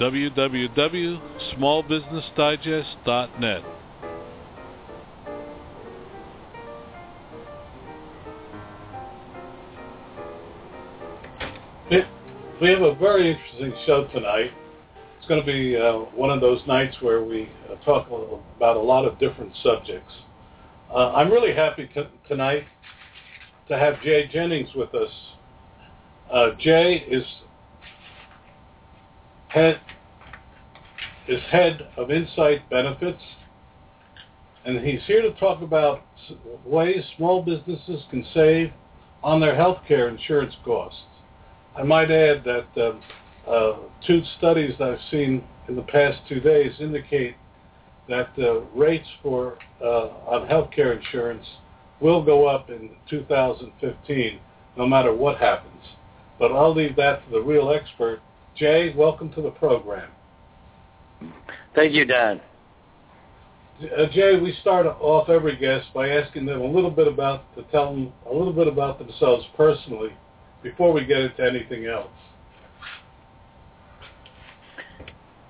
www.smallbusinessdigest.net. We have a very interesting show tonight. It's going to be uh, one of those nights where we uh, talk about a lot of different subjects. Uh, I'm really happy tonight to have Jay Jensen with us. Uh, Jay is head is head of Insight Benefits, and he's here to talk about ways small businesses can save on their health care insurance costs. I might add that uh, uh, two studies that I've seen in the past two days indicate that the rates for uh, on health care insurance will go up in 2015, no matter what happens. But I'll leave that to the real expert, Jay, welcome to the program. Thank you, Don. Uh, Jay, we start off every guest by asking them a little bit about to tell them a little bit about themselves personally before we get into anything else.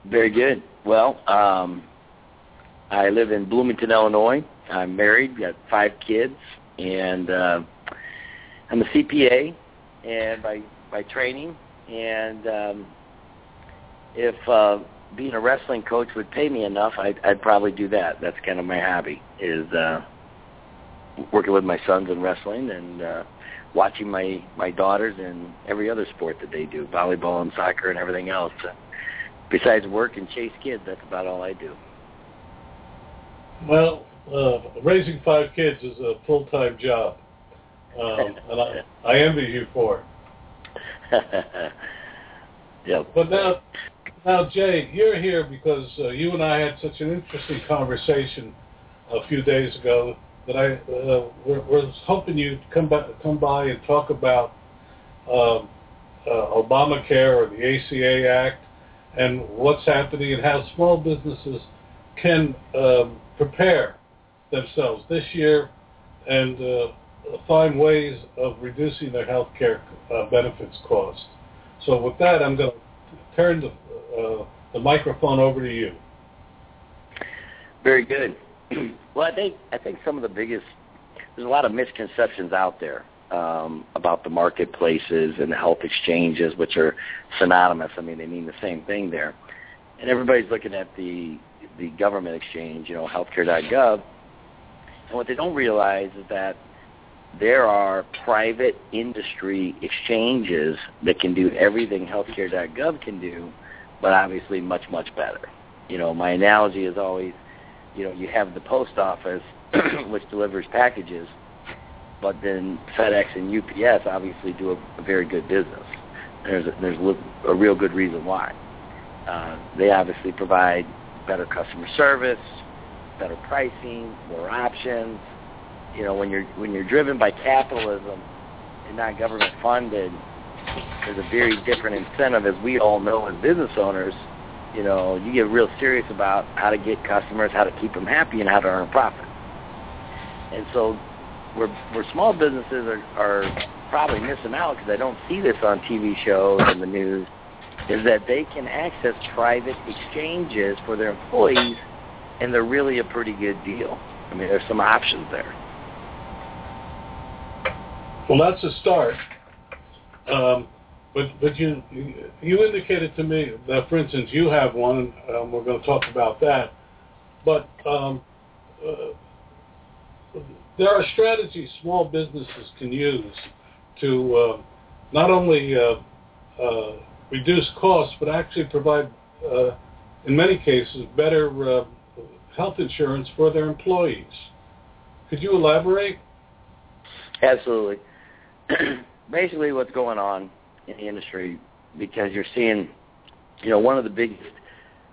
Very good. Well, um, I live in Bloomington, Illinois. I'm married, got five kids, and uh, I'm a CPA, and by by training, and um, if uh, being a wrestling coach would pay me enough, I'd, I'd probably do that. That's kind of my hobby is uh, working with my sons in wrestling and uh, watching my my daughters in every other sport that they do, volleyball and soccer and everything else. Besides work and chase kids, that's about all I do. Well, uh, raising five kids is a full time job, um, and I, I envy you for it. yep. But now, now, Jay, you're here because uh, you and I had such an interesting conversation a few days ago that I uh, was hoping you'd come by, come by and talk about um, uh, Obamacare or the ACA Act and what's happening and how small businesses can um, prepare themselves this year and uh, find ways of reducing their health care uh, benefits costs. So with that, I'm going to turn the the microphone over to you. Very good. well, I think I think some of the biggest there's a lot of misconceptions out there um, about the marketplaces and the health exchanges, which are synonymous. I mean, they mean the same thing there. And everybody's looking at the the government exchange, you know, healthcare.gov. And what they don't realize is that there are private industry exchanges that can do everything healthcare.gov can do, but obviously much, much better. You know, my analogy is always, you know, you have the post office, which delivers packages, but then FedEx and UPS obviously do a, a very good business. There's a, there's a real good reason why. Uh, they obviously provide better customer service, better pricing, more options. You know, when you're when you're driven by capitalism and not government funded, there's a very different incentive, as we all know as business owners. You know, you get real serious about how to get customers, how to keep them happy, and how to earn profit. And so, where where small businesses are, are probably missing out because I don't see this on TV shows and the news, is that they can access private exchanges for their employees, and they're really a pretty good deal. I mean, there's some options there. Well, that's a start. Um, but but you you indicated to me that, for instance, you have one. Um, we're going to talk about that. but um, uh, there are strategies small businesses can use to uh, not only uh, uh, reduce costs, but actually provide, uh, in many cases, better uh, health insurance for their employees. Could you elaborate? Absolutely. Basically, what's going on in the industry, because you're seeing, you know, one of the biggest,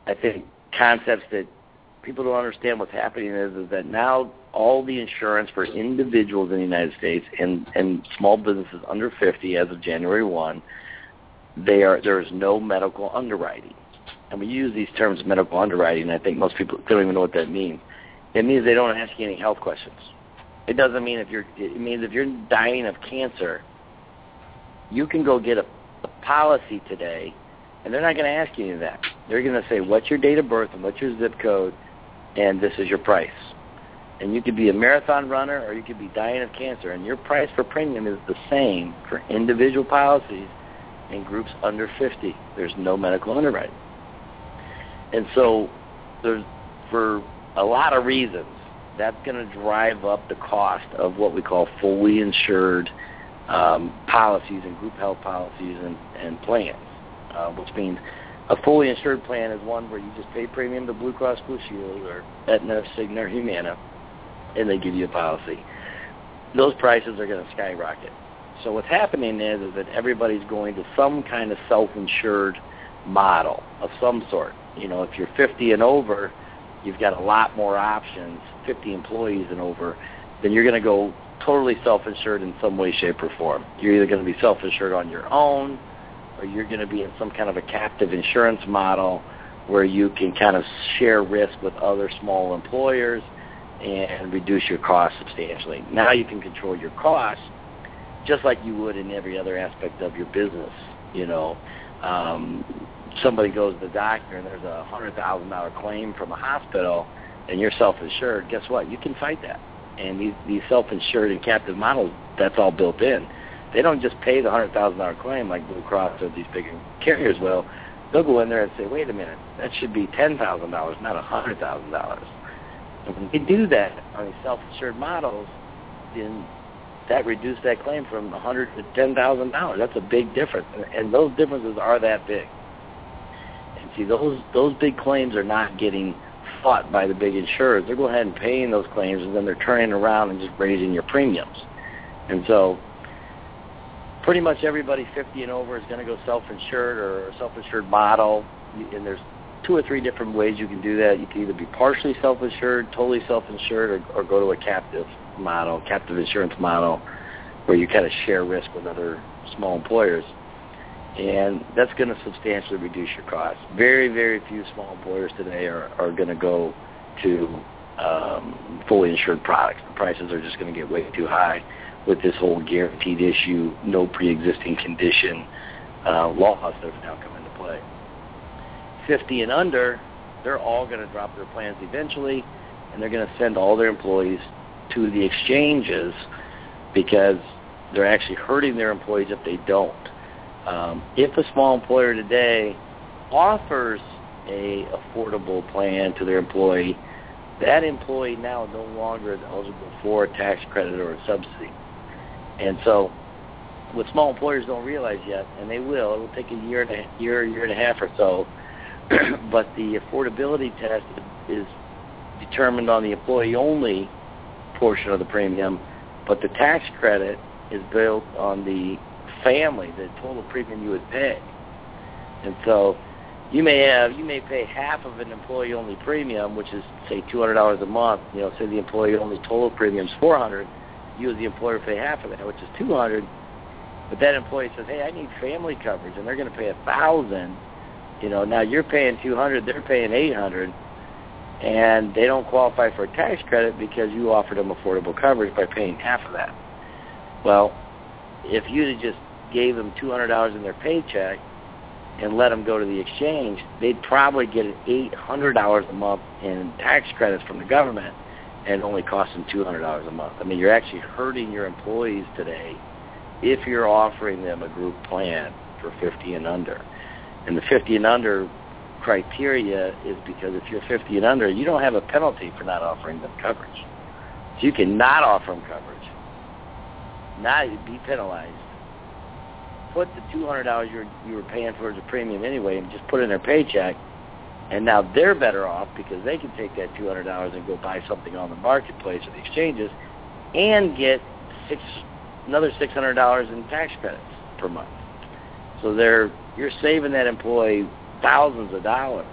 I think, concepts that people don't understand what's happening is, is that now all the insurance for individuals in the United States and, and small businesses under 50 as of January 1, they are, there is no medical underwriting. And we use these terms medical underwriting, and I think most people don't even know what that means. It means they don't ask you any health questions. It doesn't mean if you're, it means if you're dying of cancer, you can go get a, a policy today, and they're not going to ask you any of that. They're going to say, what's your date of birth and what's your zip code, and this is your price. And you could be a marathon runner or you could be dying of cancer, and your price for premium is the same for individual policies in groups under 50. There's no medical underwriting. And so there's, for a lot of reasons, that's going to drive up the cost of what we call fully insured um, policies and group health policies and, and plans, uh, which means a fully insured plan is one where you just pay premium to Blue Cross Blue Shield or Aetna, Cigna, or Humana, and they give you a policy. Those prices are going to skyrocket. So what's happening is, is that everybody's going to some kind of self-insured model of some sort. You know, if you're 50 and over, you've got a lot more options, 50 employees and over, then you're going to go totally self-insured in some way, shape, or form. You're either going to be self-insured on your own, or you're going to be in some kind of a captive insurance model where you can kind of share risk with other small employers and reduce your costs substantially. Now you can control your costs just like you would in every other aspect of your business. You know, um, somebody goes to the doctor and there's a hundred thousand dollar claim from a hospital, and you're self-insured. Guess what? You can fight that. And these these self-insured and captive models, that's all built in. They don't just pay the hundred thousand dollar claim like Blue Cross or these big carriers will. They'll go in there and say, "Wait a minute, that should be ten thousand dollars, not a hundred thousand dollars." And when they do that on these self-insured models, then that reduced that claim from a hundred to ten thousand dollars. That's a big difference, and those differences are that big. And see, those those big claims are not getting fought by the big insurers. They're going ahead and paying those claims, and then they're turning around and just raising your premiums. And so, pretty much everybody 50 and over is going to go self-insured or self-insured model. And there's two or three different ways you can do that. You can either be partially self-insured, totally self-insured, or, or go to a captive model, captive insurance model, where you kind of share risk with other small employers. And that's going to substantially reduce your costs. Very, very few small employers today are, are going to go to um, fully insured products. The prices are just going to get way too high with this whole guaranteed issue, no pre-existing condition uh, laws that have now come into play. 50 and under, they're all going to drop their plans eventually, and they're going to send all their employees to the exchanges because they're actually hurting their employees if they don't. Um, if a small employer today offers a affordable plan to their employee, that employee now no longer is eligible for a tax credit or a subsidy. And so what small employers don't realize yet, and they will, it will take a year and a year, year and a half or so, but the affordability test is determined on the employee only portion of the premium, but the tax credit is built on the family, the total premium you would pay. And so you may have you may pay half of an employee only premium, which is say two hundred dollars a month. You know, say the employee only total premium is four hundred. You as the employer pay half of that, which is two hundred. But that employee says, "Hey, I need family coverage," and they're going to pay a thousand. You know, now you're paying two hundred, they're paying eight hundred and they don't qualify for a tax credit because you offered them affordable coverage by paying half of that. Well, if you just gave them $200 in their paycheck and let them go to the exchange, they'd probably get $800 a month in tax credits from the government and only cost them $200 a month. I mean, you're actually hurting your employees today if you're offering them a group plan for 50 and under. And the 50 and under criteria is because if you're 50 and under, you don't have a penalty for not offering them coverage. So you cannot offer them coverage. You'd be penalized. Put the $200 you were, you were paying for as a premium anyway and just put in their paycheck, and now they're better off because they can take that $200 and go buy something on the marketplace or the exchanges and get six another $600 in tax credits per month. So they're you're saving that employee thousands of dollars,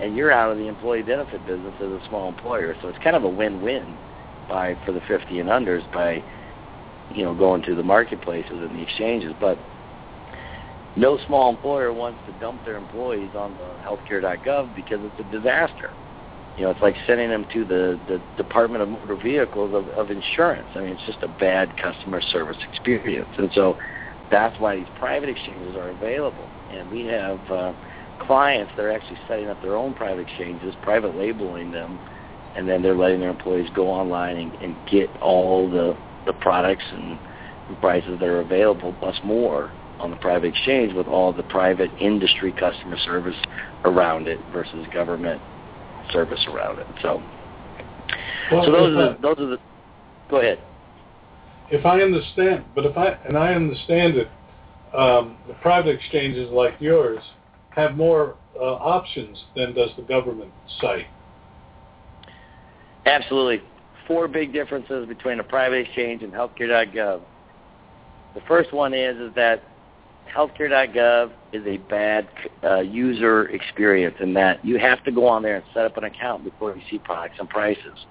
and you're out of the employee benefit business as a small employer. So it's kind of a win-win by for the 50 and unders by you know going to the marketplaces and the exchanges. But no small employer wants to dump their employees on the healthcare.gov because it's a disaster. You know, it's like sending them to the, the Department of Motor Vehicles of, of insurance. I mean, it's just a bad customer service experience. And so that's why these private exchanges are available. And we have uh, clients that are actually setting up their own private exchanges, private labeling them, and then they're letting their employees go online and, and get all the, the products and prices that are available plus more on the private exchange with all the private industry customer service around it versus government service around it. So, well, so those are the, those are the. Go ahead. If I understand, but if I and I understand it, um, the private exchanges like yours have more uh, options than does the government site. Absolutely. Four big differences between a private exchange and healthcare.gov. The first one is is that healthcare.gov is a bad uh, user experience in that you have to go on there and set up an account before you see products and prices.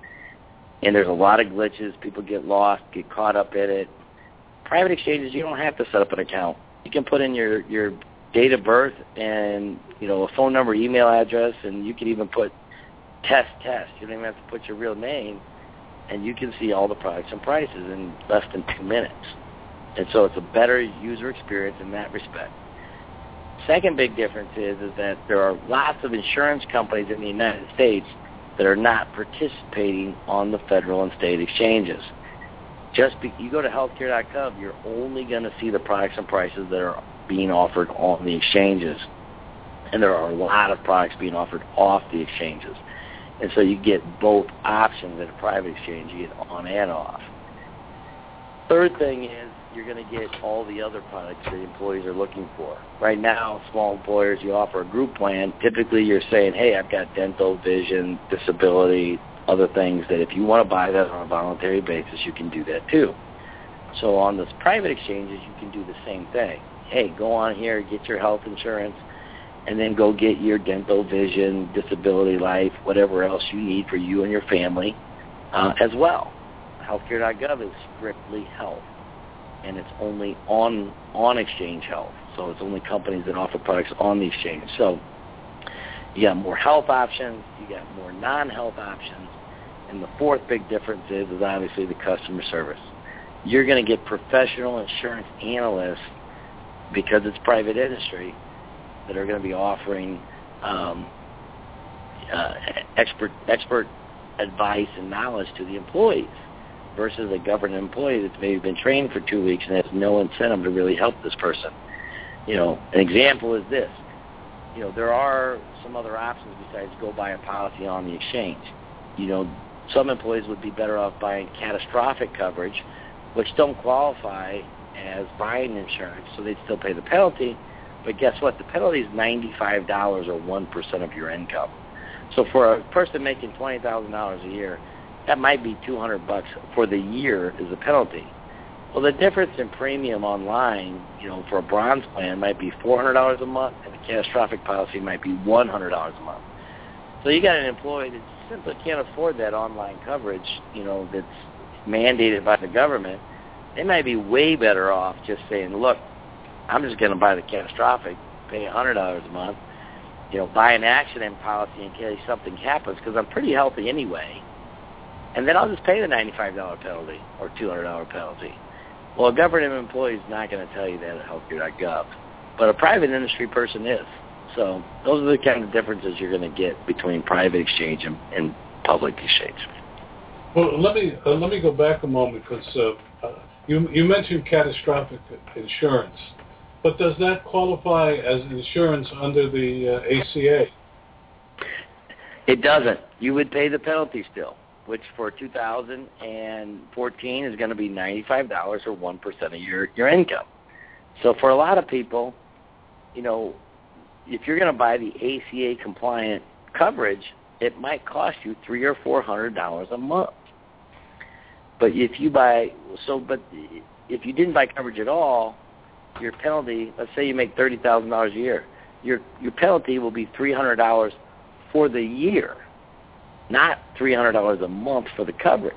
And there's a lot of glitches. People get lost, get caught up in it. Private exchanges, you don't have to set up an account. You can put in your, your date of birth and, you know, a phone number, email address, and you can even put test, test. You don't even have to put your real name. And you can see all the products and prices in less than two minutes. And so it's a better user experience in that respect. Second big difference is, is that there are lots of insurance companies in the United States that are not participating on the federal and state exchanges. Just be, you go to healthcare.gov, you're only going to see the products and prices that are being offered on the exchanges. And there are a lot of products being offered off the exchanges. And so you get both options at a private exchange. You get on and off. Third thing is you're going to get all the other products that employees are looking for. Right now, small employers, you offer a group plan. Typically, you're saying, hey, I've got dental, vision, disability, other things that if you want to buy that on a voluntary basis, you can do that too. So on this private exchanges, you can do the same thing. Hey, go on here, get your health insurance, and then go get your dental, vision, disability, life, whatever else you need for you and your family uh, as well. Healthcare.gov is strictly health and it's only on on exchange health. So it's only companies that offer products on the exchange. So you got more health options, you got more non-health options, and the fourth big difference is, is obviously the customer service. You're going to get professional insurance analysts because it's private industry that are going to be offering um, uh, expert expert advice and knowledge to the employees versus a government employee that's maybe been trained for two weeks and has no incentive to really help this person. You know, an example is this. You know, there are some other options besides go buy a policy on the exchange. You know, some employees would be better off buying catastrophic coverage, which don't qualify as buying insurance, so they'd still pay the penalty. But guess what? The penalty is $95 or 1% of your income. So for a person making $20,000 a year, that might be 200 bucks for the year as a penalty. Well, the difference in premium online, you know, for a bronze plan might be $400 a month, and a catastrophic policy might be $100 a month. So you got an employee that simply can't afford that online coverage, you know, that's mandated by the government. They might be way better off just saying, look, I'm just going to buy the catastrophic, pay $100 a month, you know, buy an accident policy in case something happens because I'm pretty healthy anyway and then I'll just pay the $95 penalty or $200 penalty. Well, a government employee is not going to tell you that at healthcare.gov, but a private industry person is. So those are the kind of differences you're going to get between private exchange and, and public exchange. Well, let me uh, let me go back a moment because uh, uh, you you mentioned catastrophic insurance, But does that qualify as insurance under the uh, ACA? It doesn't. You would pay the penalty still, which for 2014 is going to be $95 or 1% of your, your income. So for a lot of people, you know, if you're going to buy the ACA compliant coverage, it might cost you three or four hundred dollars a month. But if you buy so, but if you didn't buy coverage at all, your penalty. Let's say you make thirty thousand dollars a year, your your penalty will be three hundred dollars for the year, not three hundred dollars a month for the coverage.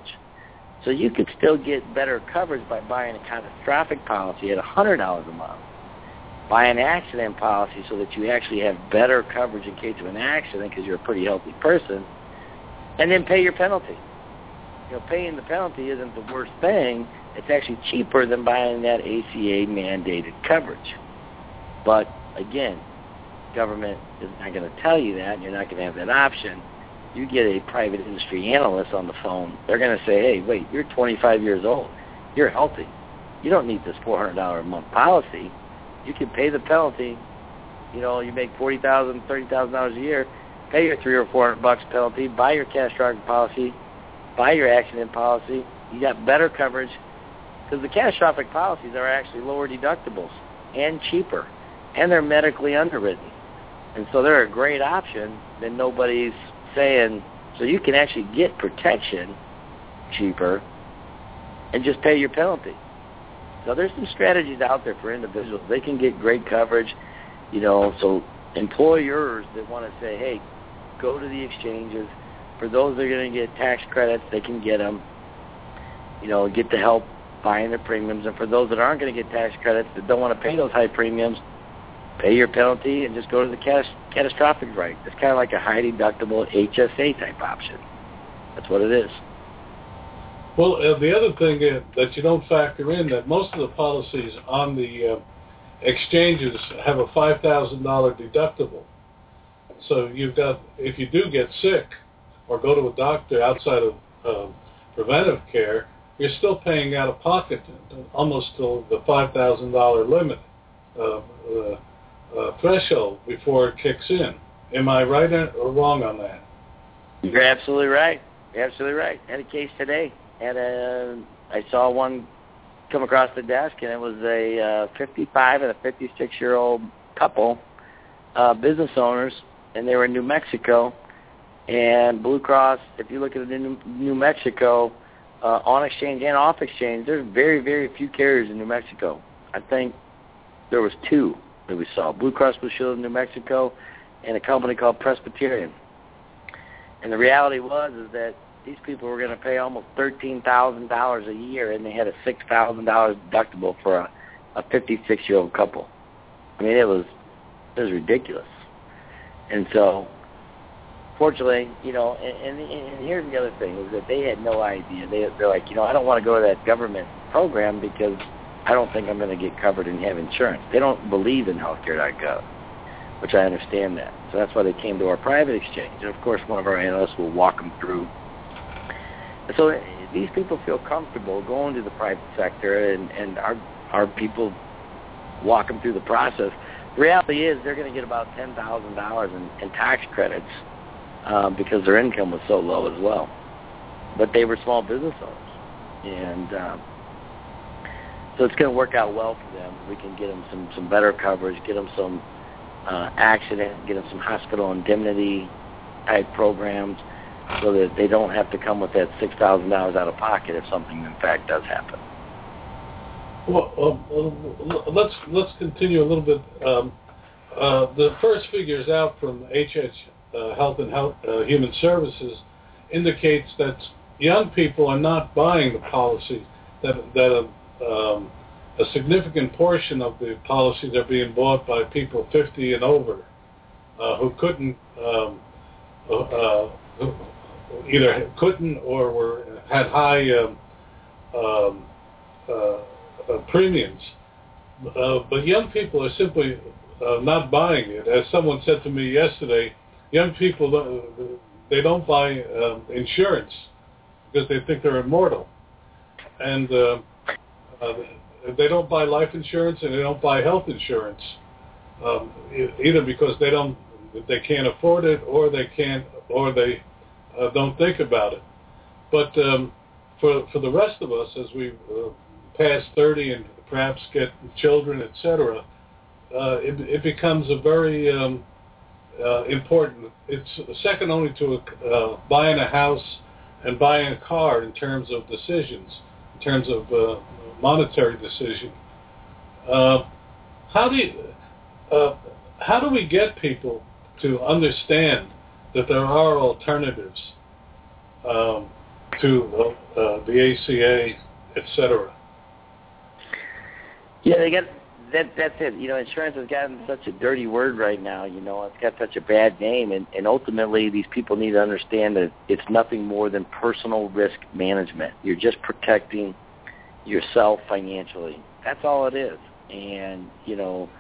So you could still get better coverage by buying a catastrophic policy at a hundred dollars a month. Buy an accident policy so that you actually have better coverage in case of an accident because you're a pretty healthy person, and then pay your penalty. You know, paying the penalty isn't the worst thing. It's actually cheaper than buying that ACA mandated coverage. But again, government is not going to tell you that, you're not going to have that option. You get a private industry analyst on the phone. They're going to say, "Hey, wait, you're 25 years old. You're healthy. You don't need this $400 a month policy. You can pay the penalty. You know, you make forty thousand, thirty thousand dollars a year. Pay your three or four hundred bucks penalty. Buy your catastrophic policy. Buy your accident policy. You got better coverage because the catastrophic policies are actually lower deductibles and cheaper, and they're medically underwritten, and so they're a great option that nobody's saying. So you can actually get protection cheaper and just pay your penalty. So there's some strategies out there for individuals. They can get great coverage, you know. So employers that want to say, hey, go to the exchanges. For those that are going to get tax credits, they can get them. You know, get the help buying their premiums. And for those that aren't going to get tax credits that don't want to pay those high premiums, pay your penalty and just go to the catastrophic right. It's kind of like a high deductible HSA type option. That's what it is. Well, uh, the other thing uh, that you don't factor in that most of the policies on the uh, exchanges have a five thousand dollar deductible. So you've got if you do get sick or go to a doctor outside of uh, preventive care, you're still paying out of pocket almost to the five thousand dollar limit uh, uh, uh, threshold before it kicks in. Am I right or wrong on that? You're absolutely right. You're absolutely right. Had a case today and uh, I saw one come across the desk, and it was a uh, 55 and a 56 year old couple, uh, business owners, and they were in New Mexico. And Blue Cross, if you look at New, New Mexico, uh, on exchange and off exchange, there's very, very few carriers in New Mexico. I think there was two that we saw. Blue Cross Blue Shield in New Mexico, and a company called Presbyterian. And the reality was is that these people were going to pay almost thirteen thousand dollars a year, and they had a six thousand dollars deductible for a a fifty six year old couple. I mean, it was it was ridiculous. And so, fortunately, you know, and, and, and here's the other thing is that they had no idea. They they're like, you know, I don't want to go to that government program because I don't think I'm going to get covered and have insurance. They don't believe in healthcare.gov, which I understand that. So that's why they came to our private exchange. And of course, one of our analysts will walk them through so these people feel comfortable going to the private sector, and and our our people walk them through the process. The reality is they're going to get about ten thousand dollars in tax credits um, because their income was so low as well. But they were small business owners, and um, so it's going to work out well for them. We can get them some some better coverage, get them some uh, accident, get them some hospital indemnity type programs so that they don't have to come with that six thousand dollars out of pocket if something in fact does happen. Well, um, let's let's continue a little bit. Um, uh, the first figures out from HH uh, Health and Health, uh, Human Services indicates that young people are not buying the policies. That that um, a significant portion of the policies are being bought by people 50 and over uh, who couldn't um, uh, uh, either couldn't or were had high um, um, uh, uh, premiums. Uh, but young people are simply uh, not buying it. As someone said to me yesterday, young people they don't buy um, insurance because they think they're immortal, and uh, uh, they don't buy life insurance and they don't buy health insurance, um, either because they don't they can't afford it or they can't or they uh, don't think about it. But um, for for the rest of us, as we uh, pass 30 and perhaps get children, etc., uh, it, it becomes a very um, uh, important. It's second only to uh, buying a house and buying a car in terms of decisions, in terms of uh, monetary decision. Uh, how do you, uh, how do we get people to understand that there are alternatives um, to uh, the ACA, etc.? Yeah, they get that. That's it. You know, insurance has gotten such a dirty word right now. You know, it's got such a bad name, and, and ultimately, these people need to understand that it's nothing more than personal risk management. You're just protecting yourself financially. That's all it is. And you know,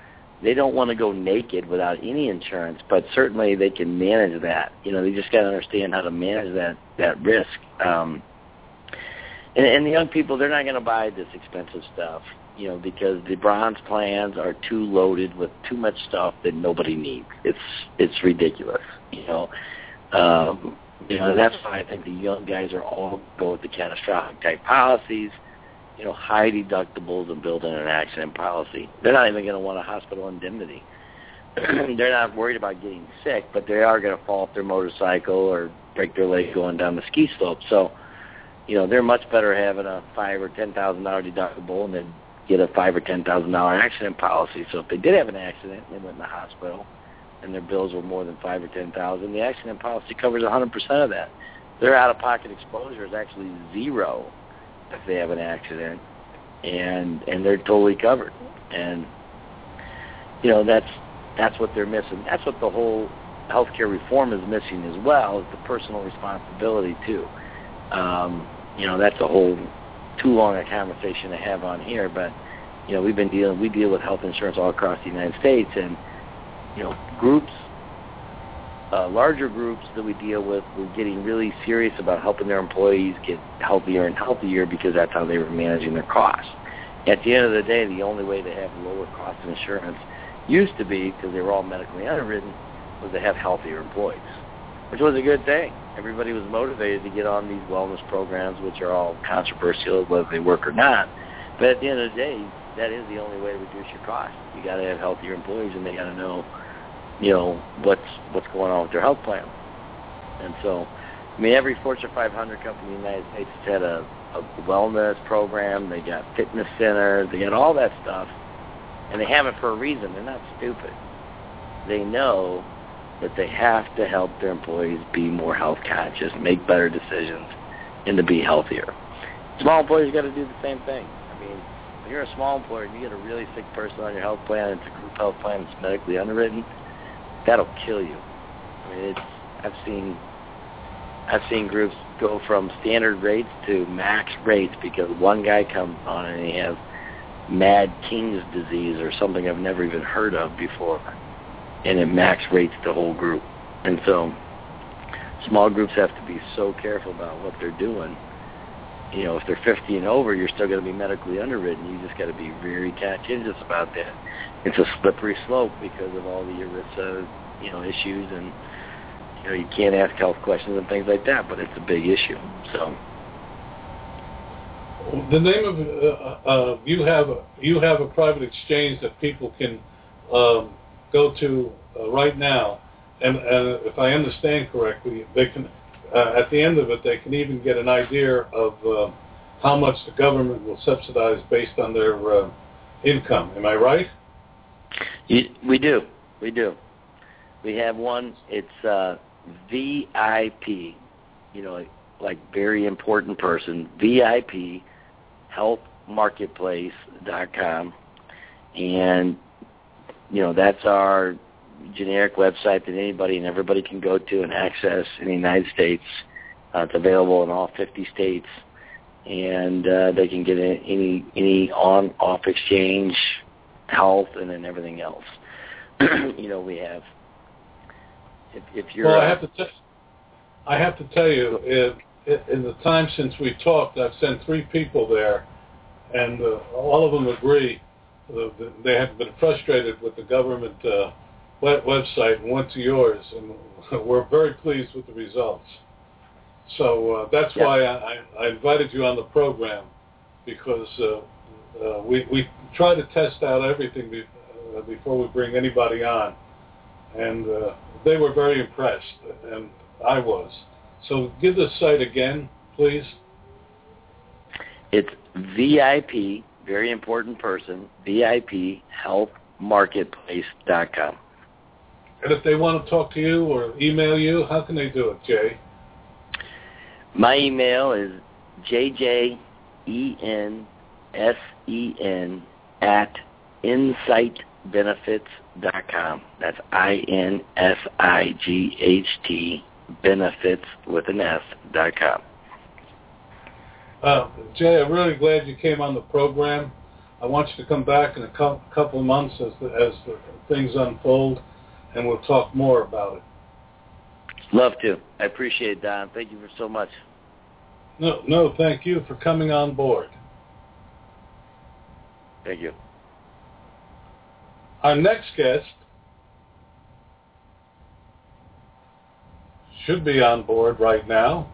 they don't want to go naked without any insurance, but certainly they can manage that. You know, they just got to understand how to manage that that risk. Um, and, and the young people, they're not going to buy this expensive stuff you know, because the bronze plans are too loaded with too much stuff that nobody needs. It's it's ridiculous, you know. Um, you know, that's why I think the young guys are all go with the catastrophic type policies, you know, high deductibles and build in an accident policy. They're not even going to want a hospital indemnity. they're not worried about getting sick, but they are going to fall off their motorcycle or break their leg going down the ski slope. So, you know, they're much better having a five or ten thousand dollar deductible and then get a five or ten thousand dollar accident policy. So if they did have an accident they went in the hospital and their bills were more than five or ten thousand, the accident policy covers a hundred percent of that. Their out of pocket exposure is actually zero if they have an accident and and they're totally covered. And you know, that's that's what they're missing. That's what the whole healthcare reform is missing as well, is the personal responsibility too. Um, you know, that's a whole too long a conversation to have on here, but you know we've been dealing we deal with health insurance all across the United States, and you know groups, uh, larger groups that we deal with, were getting really serious about helping their employees get healthier and healthier because that's how they were managing their costs. At the end of the day, the only way to have lower cost insurance used to be because they were all medically underwritten was to have healthier employees, which was a good thing everybody was motivated to get on these wellness programs, which are all controversial whether they work or not. But at the end of the day, that is the only way to reduce your costs. You got to have healthier employees, and they got to know, you know, what's what's going on with their health plan. And so, I mean, every Fortune 500 company in the United States has had a, a wellness program. They got fitness centers. They got all that stuff, and they have it for a reason. They're not stupid. They know that they have to help their employees be more health conscious, make better decisions, and to be healthier. Small employers got to do the same thing. I mean, when you're a small employer and you get a really sick person on your health plan, it's a group health plan that's medically underwritten, that'll kill you. I mean, it's I've seen I've seen groups go from standard rates to max rates because one guy comes on and he has mad king's disease or something I've never even heard of before and it max rates the whole group. And so small groups have to be so careful about what they're doing. You know, if they're 50 and over, you're still going to be medically underwritten. You just got to be very conscientious about that. It's a slippery slope because of all the ERISA, you know, issues and you know you can't ask health questions and things like that. But it's a big issue. So the name of uh, uh, you have a, you have a private exchange that people can um, go to uh, right now, and, and if I understand correctly, they can uh, at the end of it they can even get an idea of uh, how much the government will subsidize based on their uh, income. Am I right? we do, we do. We have one. It's uh, VIP. You know, like very important person. VIP healthmarketplace.com and you know, that's our generic website that anybody and everybody can go to and access in the United States. Uh, it's available in all 50 states, and uh, they can get any any on-off exchange, health, and then everything else. you know, we have. If, if you're, well, I have to. T- I have to tell you, if, in the time since we talked, I've sent three people there, and uh, all of them agree that they have been frustrated with the government uh, website and went to yours, and we're very pleased with the results. So uh, that's Yeah. why I, I invited you on the program because uh, uh, we we try to test out everything be, uh, before we bring anybody on, and uh, they were very impressed, and I was. So give the site again, please. It's VIP, very important person, VIP healthmarketplace.com. And if they want to talk to you or email you, how can they do it, Jay? My email is jjensen at insightbenefits.com. That's I-N-S-I-G-H-T benefits with an S dot com. Uh, Jay, I'm really glad you came on the program. I want you to come back in a cou- couple of months as the, as the things unfold, and we'll talk more about it. Love to. I appreciate it, Don. Thank you for so much. No, no, thank you for coming on board. Thank you. Our next guest should be on board right now.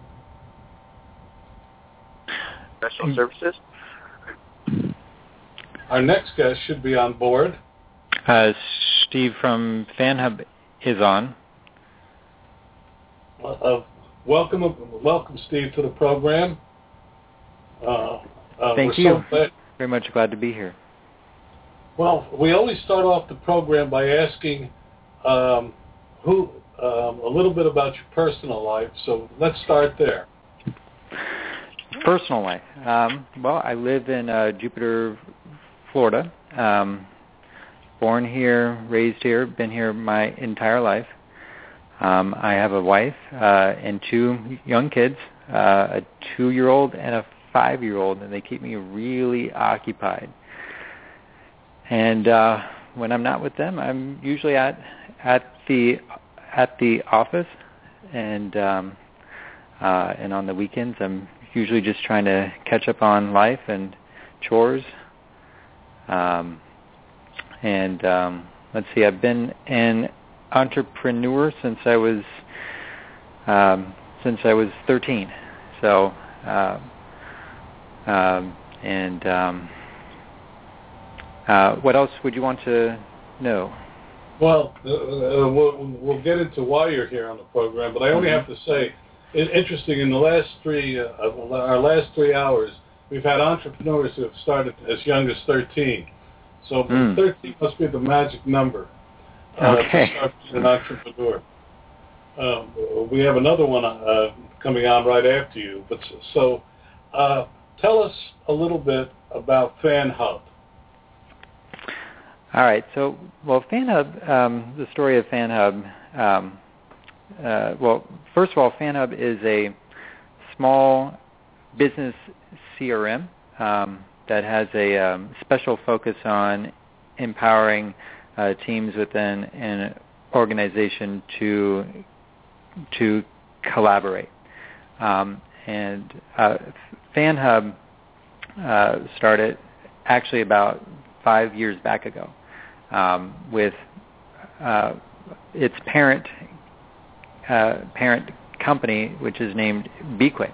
Special services? Our next guest should be on board. Uh, Steve from FanHub is on. Uh, uh, welcome, welcome, Steve, to the program. Uh, uh, Thank you. So glad, Very much glad to be here. Well, we always start off the program by asking um, who um, a little bit about your personal life. So let's start there. Personal life. Um, well, I live in uh, Jupiter, Florida. Um, born here, raised here, been here my entire life. Um, I have a wife uh, and two young kids, uh, a two-year-old and a five-year-old, and they keep me really occupied. And uh, when I'm not with them, I'm usually at at the at the office, and um, uh, and on the weekends, I'm usually just trying to catch up on life and chores. Um, and um, let's see, I've been an entrepreneur since I was um, since I was 13. So, uh, um, and um, uh, what else would you want to know? Well, uh, uh, we'll, we'll get into why you're here on the program, but I only have to say, it, interesting. In the last three, uh, of our last three hours, we've had entrepreneurs who have started as young as 13. So Hmm. 13 must be the magic number uh, Okay. to start being an entrepreneur. Um, we have another one uh, coming on right after you. But so, uh, tell us a little bit about FanHub. All right. So, well, FanHub, um, the story of FanHub, um, uh, well, first of all, FanHub is a small business CRM um, that has a um, special focus on empowering uh, teams within an organization to to collaborate. Um, and uh, FanHub uh, started actually about five years back ago um, with uh, its parent uh, parent company, which is named BeQuick.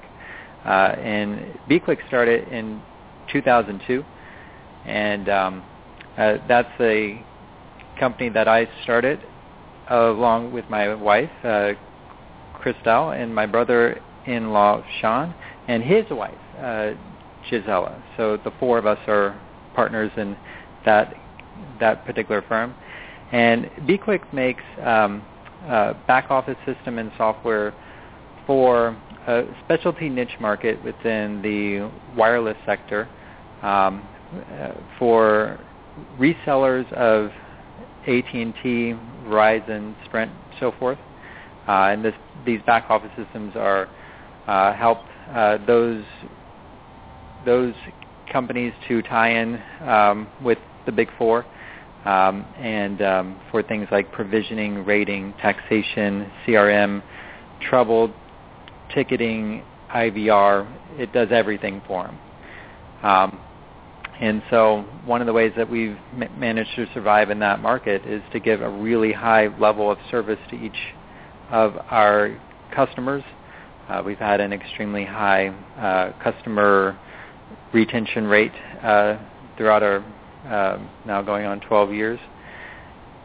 Uh, and BeQuick started in 2002, and um, uh, that's a company that I started along with my wife, uh, Christelle, and my brother-in-law, Sean, and his wife, uh, Gisela. So the four of us are partners in that that particular firm. And BeQuick makes um, uh, back office system and software for a specialty niche market within the wireless sector um, uh, for resellers of AT&T, Verizon, Sprint, so forth. Uh, and this, these back office systems are uh, help uh, those those companies to tie in um, with the big four um, and um, for things like provisioning, rating, taxation, CRM, trouble, ticketing, IVR. It does everything for them. Um, And so one of the ways that we've m- managed to survive in that market is to give a really high level of service to each of our customers. Uh, we've had an extremely high uh, customer retention rate uh, throughout our uh, now going on 12 years.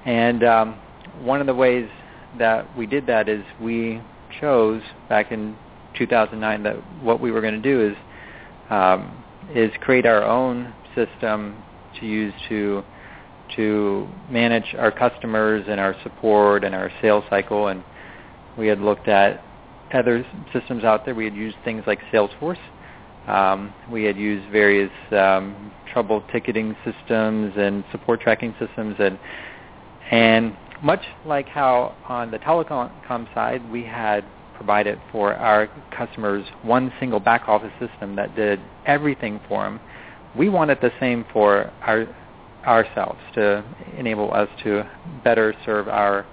And um, one of the ways that we did that is we chose back in 2009 that what we were going to do is um, is create our own system to use to to manage our customers and our support and our sales cycle. And we had looked at other systems out there. We had used things like Salesforce. Um, we had used various um, trouble ticketing systems and support tracking systems, and and much like how on the telecom side we had provided for our customers one single back office system that did everything for them, we wanted the same for our ourselves to enable us to better serve our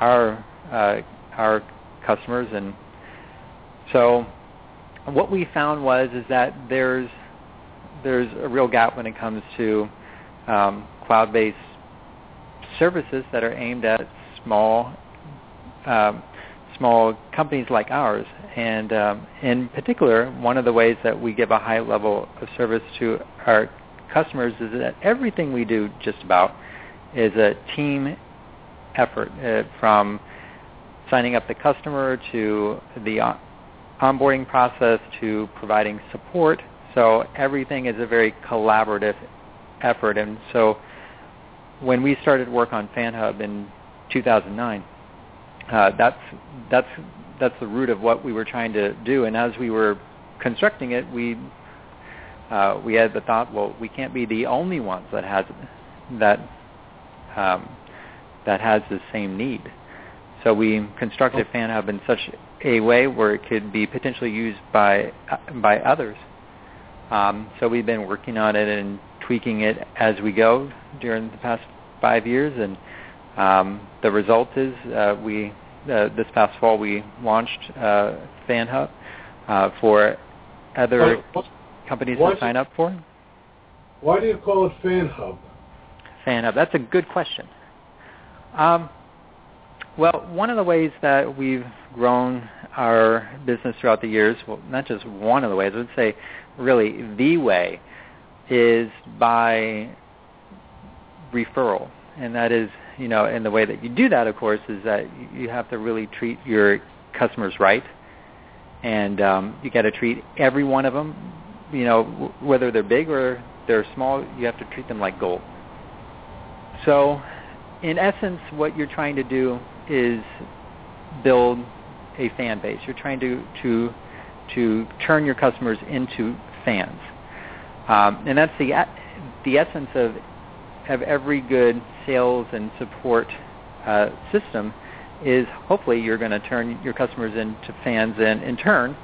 our uh, our customers. And so what we found was is that there's there's a real gap when it comes to um, cloud-based services that are aimed at small um, small companies like ours. And um, in particular, one of the ways that we give a high level of service to our customers is that everything we do just about is a team effort uh, from signing up the customer to the onboarding process to providing support. So everything is a very collaborative effort. And so when we started work on FanHub in 2009, uh, that's that's that's the root of what we were trying to do. And as we were constructing it, we uh, we had the thought, well, we can't be the only ones that has that um, that has the same need. So we constructed oh. FanHub in such a way where it could be potentially used by by others. Um, so we've been working on it and tweaking it as we go during the past five years, and um, the result is uh, we uh, this past fall we launched uh, FanHub uh, for other what, companies to sign up for. Why do you call it FanHub? FanHub. That's a good question. Um, well, one of the ways that we've grown our business throughout the years, well, not just one of the ways, I would say really the way, is by referral. And that is, you know, and the way that you do that, of course, is that you have to really treat your customers right. And um, you got to treat every one of them, you know, w- whether they're big or they're small, you have to treat them like gold. So in essence, what you're trying to do is build a fan base. You're trying to to to turn your customers into fans, um, and that's the the essence of of every good sales and support uh, system. Is hopefully you're going to turn your customers into fans, and in turn,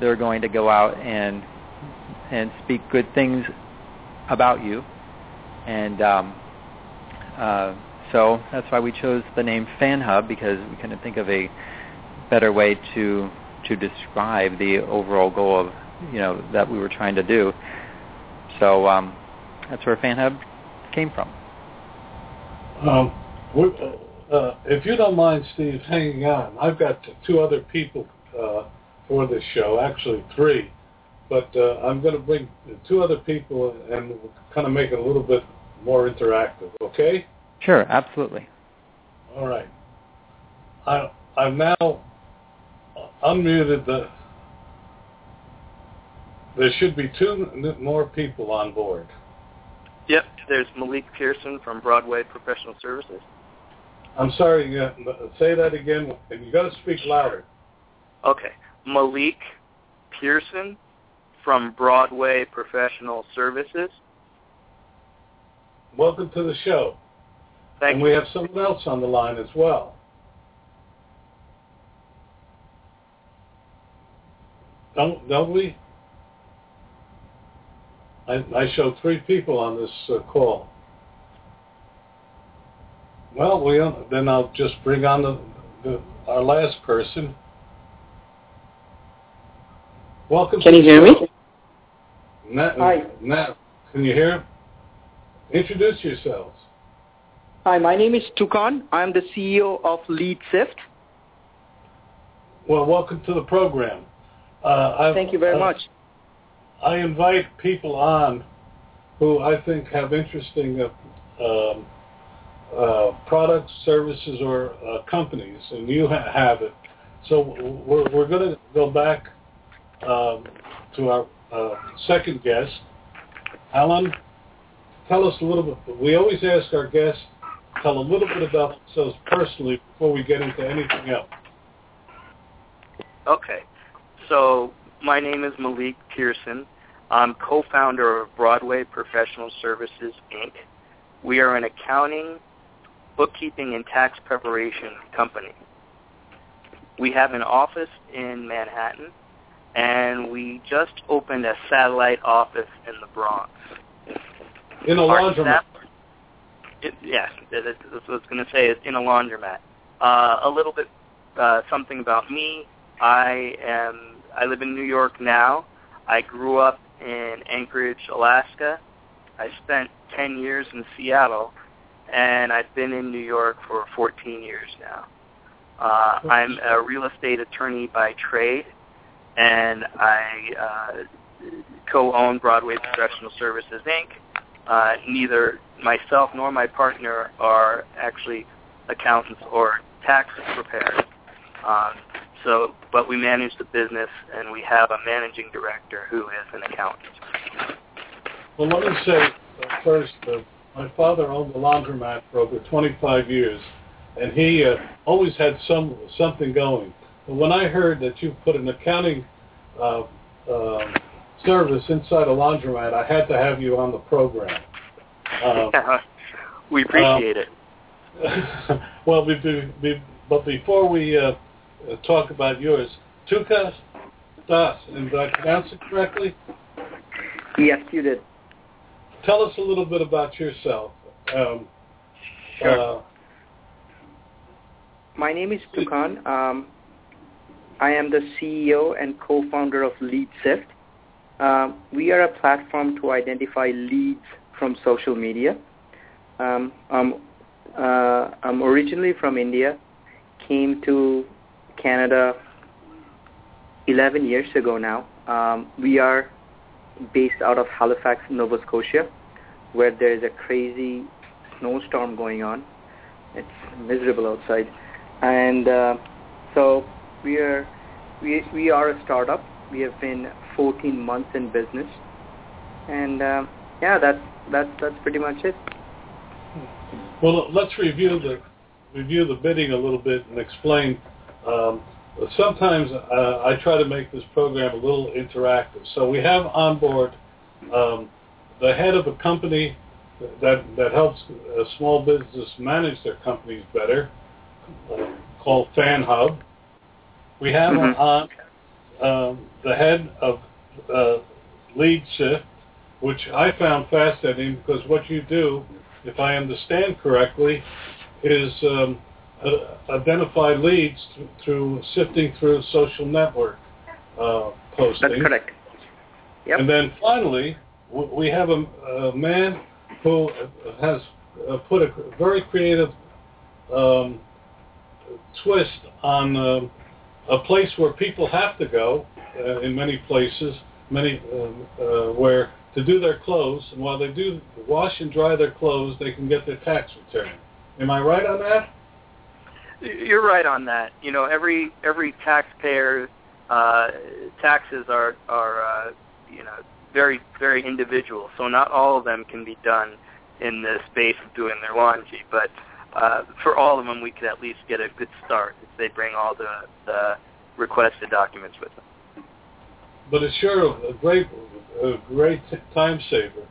they're going to go out and and speak good things about you, and um, uh, so that's why we chose the name FanHub because we couldn't think of a better way to to describe the overall goal of you know that we were trying to do. So um, that's where FanHub came from. Um, uh, if you don't mind, Steve, hanging on, I've got two other people uh, for this show, actually three, but uh, I'm going to bring two other people and kind of make it a little bit more interactive. Okay? Sure, absolutely. All right. I I've now unmuted the. There should be two more people on board. Yep, there's Malik Pearson from Broadway Professional Services. I'm sorry, uh, say that again. You got to speak louder. Okay, Malik Pearson from Broadway Professional Services. Welcome to the show. Thank and you. we have someone else on the line as well. Don't don't we? I, I show three people on this uh, call. Well, we then I'll just bring on the, the our last person. Welcome. Can you hear me? Nat, Hi. Nat, Can you hear? Introduce yourselves. Hi, my name is Tukan. I'm the CEO of LeadSift. Well, welcome to the program. Uh, Thank you very uh, much. I invite people on who I think have interesting uh, um, uh, products, services, or uh, companies, and you ha- have it. So we're, we're going to go back um, to our uh, second guest, Alan. Tell us a little bit. We always ask our guests tell a little bit about themselves personally before we get into anything else. Okay. So my name is Malik Pearson. I'm co-founder of Broadway Professional Services, Inc. We are an accounting, bookkeeping, and tax preparation company. We have an office in Manhattan, and we just opened a satellite office in the Bronx. In a laundromat. Staff- It, yes, that- that's what I was going to say. Is in a laundromat. Uh, a little bit, uh, something about me. I am. I live in New York now. I grew up in Anchorage, Alaska. I spent 10 years in Seattle, and I've been in New York for 14 years now. Uh, I'm a real estate attorney by trade, and I uh, co-own Broadway Professional Services Inc. Uh, neither myself nor my partner are actually accountants or tax preparers. Um, so, but we manage the business, and we have a managing director who is an accountant. Well, let me say uh, first, uh, my father owned a laundromat for over 25 years, and he uh, always had some something going. But when I heard that you put an accounting uh, um service inside a laundromat, I had to have you on the program. Um, we appreciate it. well, be, be, be, but before we uh, uh, talk about yours, Tukan Das, and did I pronounce it correctly? Yes, you did. Tell us a little bit about yourself. Um, Sure. uh, My name is Tukan. Um, I am the CEO and co-founder of LeadSift. Um, we are a platform to identify leads from social media. Um, I'm, uh, I'm originally from India, came to Canada 11 years ago now. Um, we are based out of Halifax, Nova Scotia, where there is a crazy snowstorm going on. It's miserable outside, and uh, so we are we we are a startup. We have been 14 months in business, and uh, yeah, that's that's that's pretty much it. well, let's review the review the bidding a little bit and explain. Um, sometimes uh, I try to make this program a little interactive. So we have on board um, the head of a company that that helps a small business manage their companies better, uh, called FanHub. We have Mhm. on um, the head of uh, Lead Shift, which I found fascinating because what you do, if I understand correctly, is um, uh, identify leads th- through sifting through social network uh, postings. That's correct. Yep. And then finally, w- we have a, a man who has uh, put a very creative um, twist on um a place where people have to go uh, in many places, many um, uh, where to do their clothes, and while they do wash and dry their clothes, they can get their tax return. Am I right on that? You're right on that. You know, every every taxpayer uh, taxes are are uh, you know very very individual. So not all of them can be done in the space of doing their laundry, but uh, for all of them, we could at least get a good start if they bring all the, the requested documents with them. but it's sure a great, a great time saver.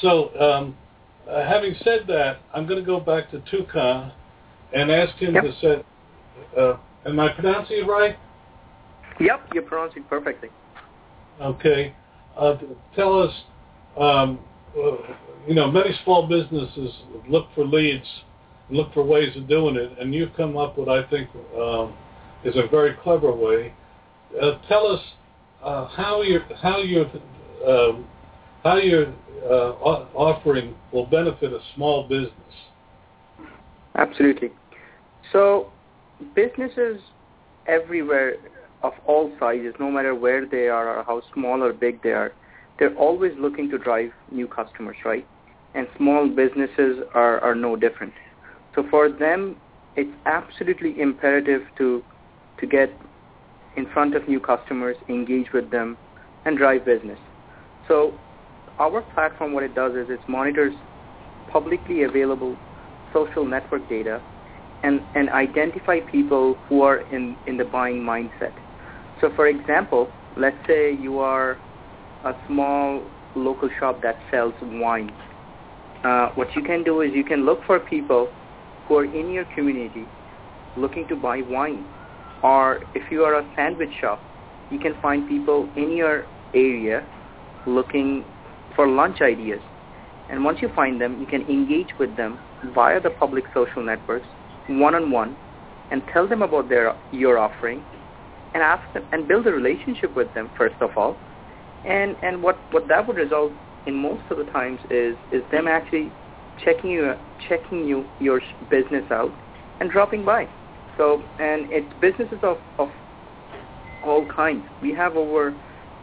So, um, uh, having said that, I'm going to go back to Tukan and ask him Yep. to set. Uh, am I pronouncing it right? Yep, you're pronouncing perfectly. Okay. Uh, tell us. Um, uh, you know, many small businesses look for leads, look for ways of doing it, and you've come up with, I think, um, is a very clever way. Uh, tell us uh, how you how you um, how you're uh, offering will benefit a small business? Absolutely. So businesses everywhere of all sizes, no matter where they are or how small or big they are, they're always looking to drive new customers, right? And small businesses are, are no different. So for them, it's absolutely imperative to to get in front of new customers, engage with them, and drive business. So our platform, what it does is it monitors publicly available social network data and, and identify people who are in, in the buying mindset. So for example, let's say you are a small local shop that sells wine. Uh, what you can do is you can look for people who are in your community looking to buy wine. Or if you are a sandwich shop, you can find people in your area looking for lunch ideas. And once you find them, you can engage with them via the public social networks one-on-one and tell them about their your offering and ask them and build a relationship with them first of all. And and what, what that would result in most of the times is is them actually checking you checking you your business out and dropping by. So and it's businesses of, of all kinds. We have over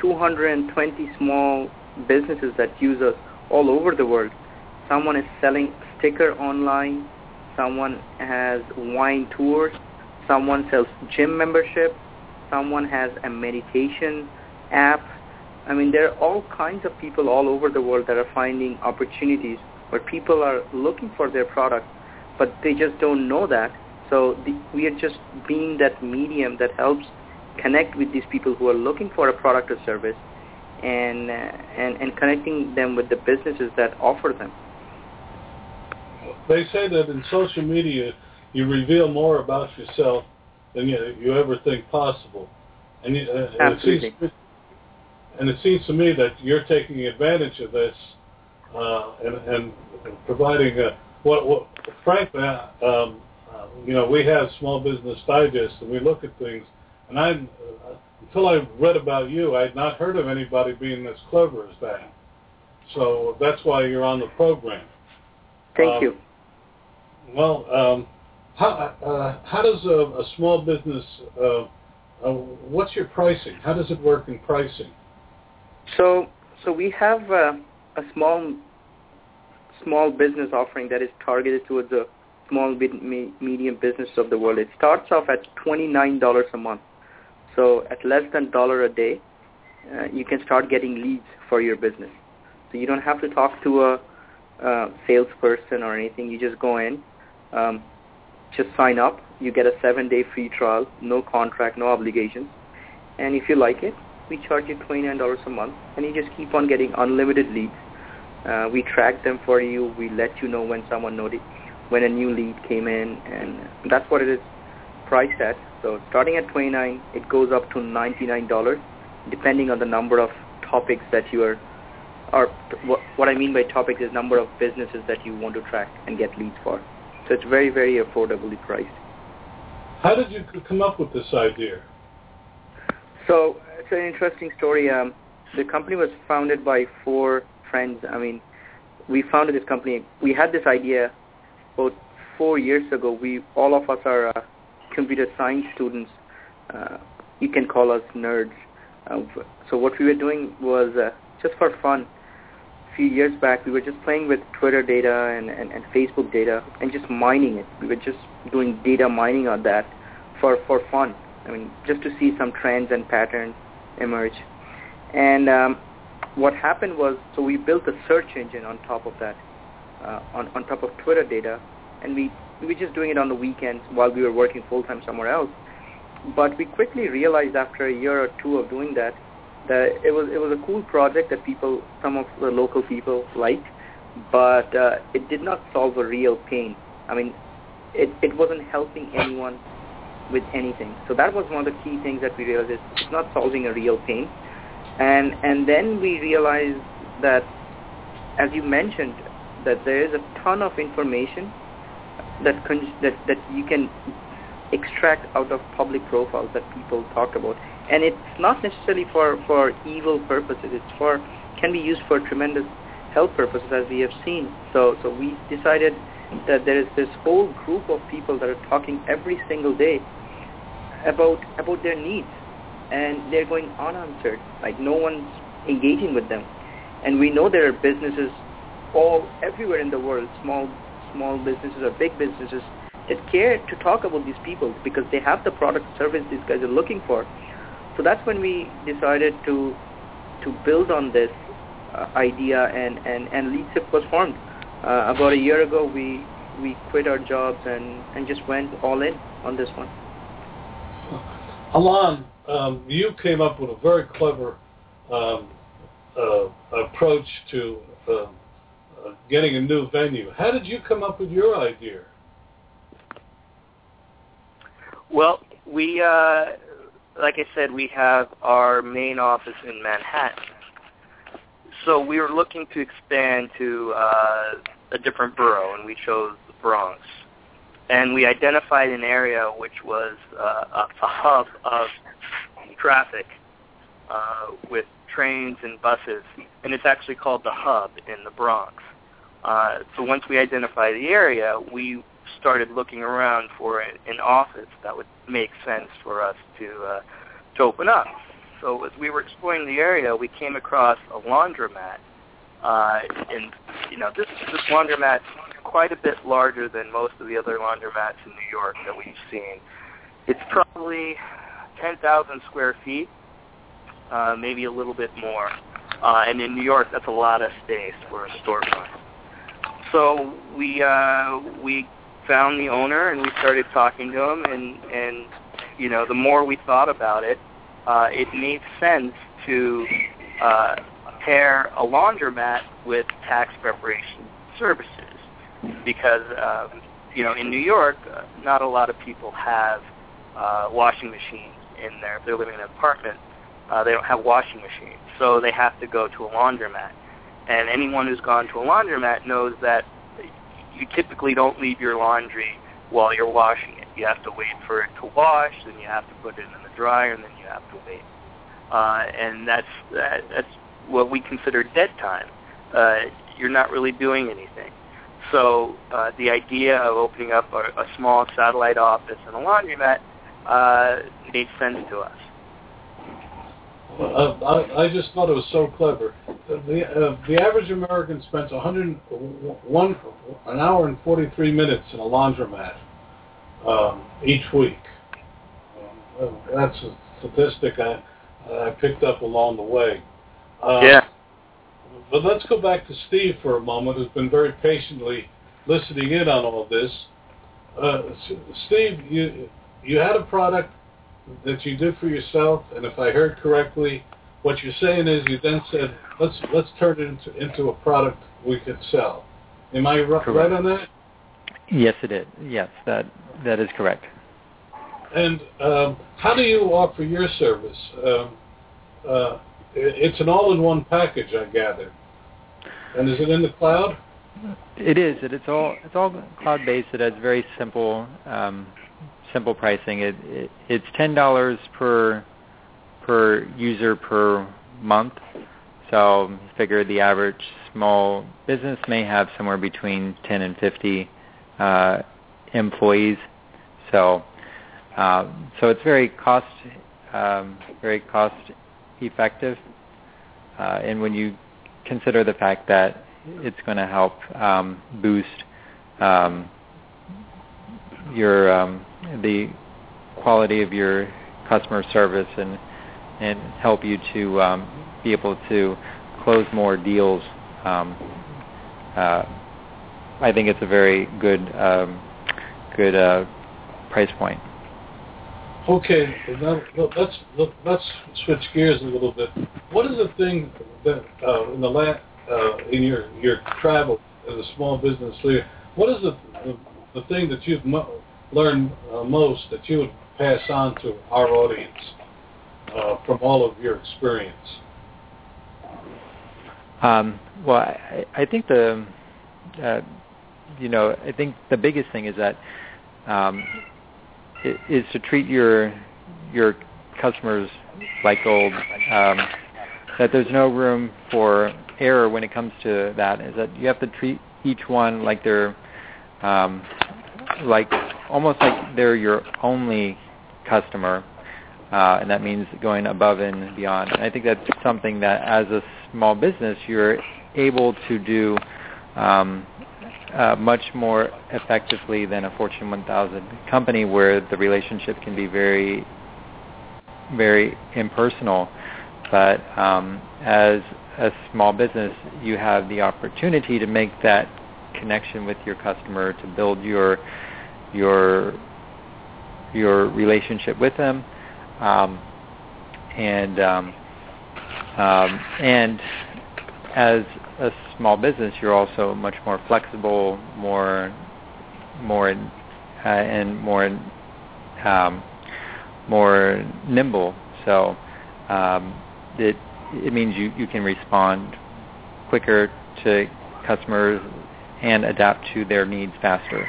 220 small businesses that use us all over the world. Someone is selling sticker online. Someone has wine tours. Someone sells gym membership. Someone has a meditation app. I mean, there are all kinds of people all over the world that are finding opportunities where people are looking for their product, but they just don't know that. So the, we are just being that medium that helps connect with these people who are looking for a product or service and, uh, and, and connecting them with the businesses that offer them. They say that in social media you reveal more about yourself than you, you ever think possible. And, uh, and, it seems, and it seems to me that you're taking advantage of this uh, and, and providing a, what, what frankly, uh, um, uh, you know, we have Small Business Digest and we look at things, and I, uh, until I read about you, I had not heard of anybody being as clever as that. So that's why you're on the program. Thank um, you. Well, um, how uh, how does a, a small business? Uh, uh, what's your pricing? How does it work in pricing? So so we have uh, a small small business offering that is targeted towards the small medium business of the world. It starts off at twenty nine dollars a month. So at less than dollar a day, uh, you can start getting leads for your business. So you don't have to talk to a, a salesperson or anything. You just go in, um, just sign up. You get a seven-day free trial, no contract, no obligations. And if you like it, we charge you $29 a month, and you just keep on getting unlimited leads. Uh, we track them for you. We let you know when someone noticed, when a new lead came in, and that's what it is priced at. So starting at 29, it goes up to $99, depending on the number of topics that you are, or what, what I mean by topics is number of businesses that you want to track and get leads for. So it's very, very affordably priced. How did you come up with this idea? So it's an interesting story. Um, the company was founded by four friends. I mean, we founded this company. We had this idea about four years ago. We all of us are uh, computer science students. Uh, you can call us nerds. Uh, so what we were doing was uh, just for fun. A few years back, we were just playing with Twitter data and, and, and Facebook data and just mining it. We were just doing data mining on that for, for fun. I mean, just to see some trends and patterns emerge. And um, what happened was, so we built a search engine on top of that, uh, on, on top of Twitter data, and we we were just doing it on the weekends while we were working full time somewhere else. But we quickly realized after a year or two of doing that that it was it was a cool project that people, some of the local people liked, but uh, it did not solve a real pain. I mean, it it wasn't helping anyone with anything. So that was one of the key things that we realized is it's not solving a real pain. And and then we realized that, as you mentioned, that there is a ton of information that con- that that you can extract out of public profiles that people talk about, and it's not necessarily for for evil purposes. It's for can be used for tremendous health purposes, as we have seen. So, so we decided that there is this whole group of people that are talking every single day about about their needs, and they're going unanswered. Like no one's engaging with them, and we know there are businesses all everywhere in the world, small small businesses or big businesses that care to talk about these people because they have the product service these guys are looking for. So that's when we decided to to build on this uh, idea and and and LeadSift was formed. Uh, about a year ago, we we quit our jobs and and just went all in on this one. Alon, um, you came up with a very clever um, uh, approach to um, uh, getting a new venue. How did you come up with your idea? Well, we, uh, like I said, we have our main office in Manhattan. So we were looking to expand to uh, a different borough, and we chose the Bronx. And we identified an area which was uh, a, a hub of traffic uh, with trains and buses, and it's actually called the Hub in the Bronx. Uh, so once we identified the area, we started looking around for an office that would make sense for us to uh, to open up. So as we were exploring the area, we came across a laundromat, uh, and you know this this laundromat quite a bit larger than most of the other laundromats in New York that we've seen. It's probably 10,000 square feet, uh, maybe a little bit more. Uh, and in New York, that's a lot of space for a storefront. So we uh, we found the owner and we started talking to him, and and you know the more we thought about it, uh, it made sense to uh, pair a laundromat with tax preparation services because um, you know in New York, uh, not a lot of people have uh, washing machines in there. If they're living in an apartment, uh, they don't have washing machines, so they have to go to a laundromat. And anyone who's gone to a laundromat knows that you typically don't leave your laundry while you're washing it. You have to wait for it to wash, then you have to put it in the dryer, and then you have to wait. Uh, and that's that, that's what we consider dead time. Uh, you're not really doing anything. So uh, the idea of opening up a, a small satellite office and a laundromat uh, made sense to us. Uh, I, I just thought it was so clever. The, uh, the average American spends 101, an hour and 43 minutes in a laundromat um, each week. Um, that's a statistic I, I picked up along the way. Uh, yeah. But let's go back to Steve for a moment, who's been very patiently listening in on all this. Uh, Steve, you you had a product that you did for yourself, and if I heard correctly, what you're saying is you then said, let's let's turn it into into a product we could sell. Am I right, right on that? Yes, it is. Yes, that that is correct. And um, how do you offer your service? Um, uh, it's an all-in-one package, I gather. And is it in the cloud? It is. It, it's all it's all cloud-based. It has very simple um, simple pricing. It, it it's ten dollars per per user per month. So figure the average small business may have somewhere between 10 and 50 uh, employees. So uh, so it's very cost um, very cost effective. Uh, and when you consider the fact that it's going to help um, boost um, your um, the quality of your customer service and and help you to um, be able to close more deals. Um, uh, I think it's a very good um, good uh, price point. Okay, now let's let's switch gears a little bit. What is the thing that uh, in the la- uh, in your your travel as a small business leader? What is the the, thing that you've mo- learned uh, most that you would pass on to our audience uh, from all of your experience? Um, well, I, I think the uh, you know I think the biggest thing is that um, is to treat your your customers like gold. Um, that there's no room for error when it comes to that. Is that you have to treat each one like they're um, like almost like they're your only customer, uh, and that means going above and beyond. And I think that's something that as a small business you're able to do um, uh, much more effectively than a Fortune 1000 company where the relationship can be very, very impersonal. But um, as a small business, you have the opportunity to make that connection with your customer, to build your your your relationship with them, um, and um, um, and as a small business, you're also much more flexible, more more uh, and more um, more nimble. So um, it it means you, you can respond quicker to customers and adapt to their needs faster.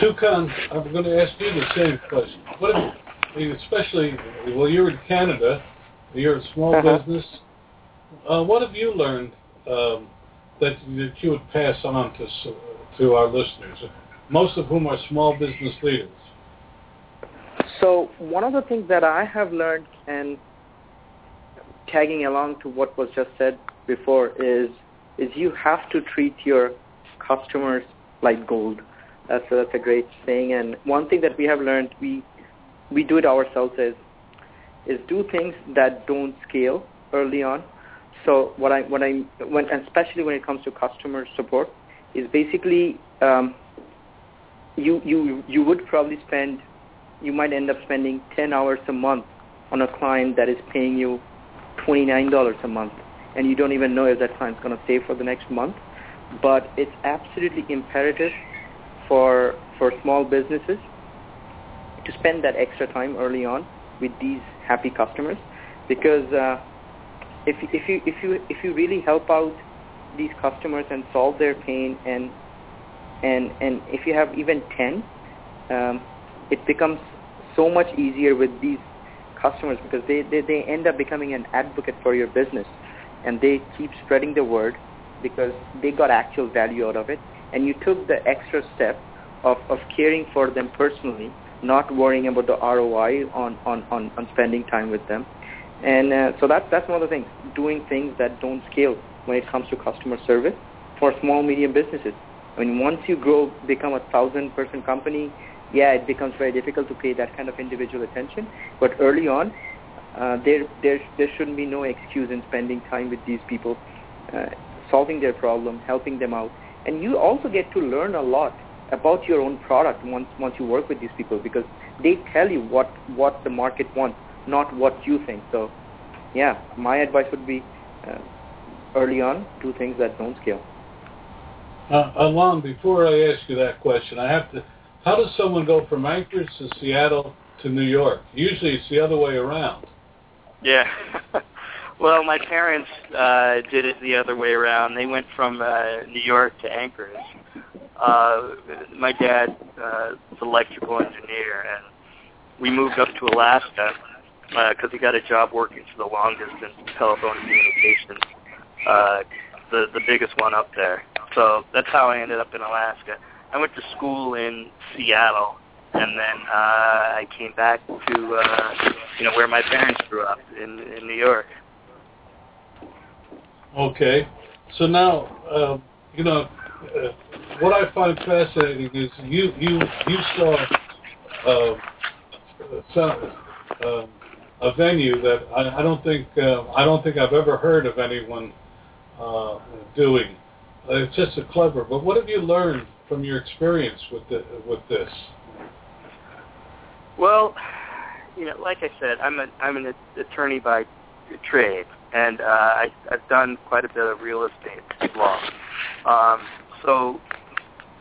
Tukan, I'm going to ask you the same question. What if, especially, well, you're in Canada, you're a small uh-huh. business. Uh, what have you learned um, that, that you would pass on to to our listeners, most of whom are small business leaders? So one of the things that I have learned, and tagging along to what was just said before, is is you have to treat your customers like gold. That's a, that's a great thing. And one thing that we have learned, we we do it ourselves is is do things that don't scale early on. So what I what I when especially when it comes to customer support is basically um, you you you would probably spend you might end up spending 10 hours a month on a client that is paying you $29 a month and you don't even know if that client's going to save for the next month. But it's absolutely imperative for for small businesses to spend that extra time early on with these happy customers because uh, if if you if you if you really help out these customers and solve their pain and and and if you have even 10 um, it becomes so much easier with these customers because they, they, they end up becoming an advocate for your business and they keep spreading the word because they got actual value out of it and you took the extra step of, of caring for them personally, not worrying about the ROI on, on, on, on spending time with them. And uh, so that, that's one of the things, doing things that don't scale when it comes to customer service for small, medium businesses. I mean, once you grow, become a thousand-person company, yeah, it becomes very difficult to pay that kind of individual attention. But early on, uh, there, there, there shouldn't be no excuse in spending time with these people, uh, solving their problem, helping them out. And you also get to learn a lot about your own product once, once you work with these people because they tell you what, what the market wants, not what you think. So, yeah, my advice would be uh, early on, do things that don't scale. Uh, Alon, before I ask you that question, I have to how does someone go from Anchorage to Seattle to New York? Usually it's the other way around. Yeah. well, my parents uh, did it the other way around. They went from uh, New York to Anchorage. Uh, my dad uh, is an electrical engineer, and we moved up to Alaska because uh, he got a job working for the long distance telephone communications, uh, the the biggest one up there. So that's how I ended up in Alaska. I went to school in Seattle, and then uh, I came back to uh, you know where my parents grew up in in New York. Okay, so now uh, you know uh, what I find fascinating is you you you saw uh, some, uh, a venue that I, I don't think uh, I don't think I've ever heard of anyone uh, doing. It's just a clever. But what have you learned from your experience with the, with this? Well, you know, like I said, I'm a I'm an attorney by trade, and uh, I, I've done quite a bit of real estate law. Um, so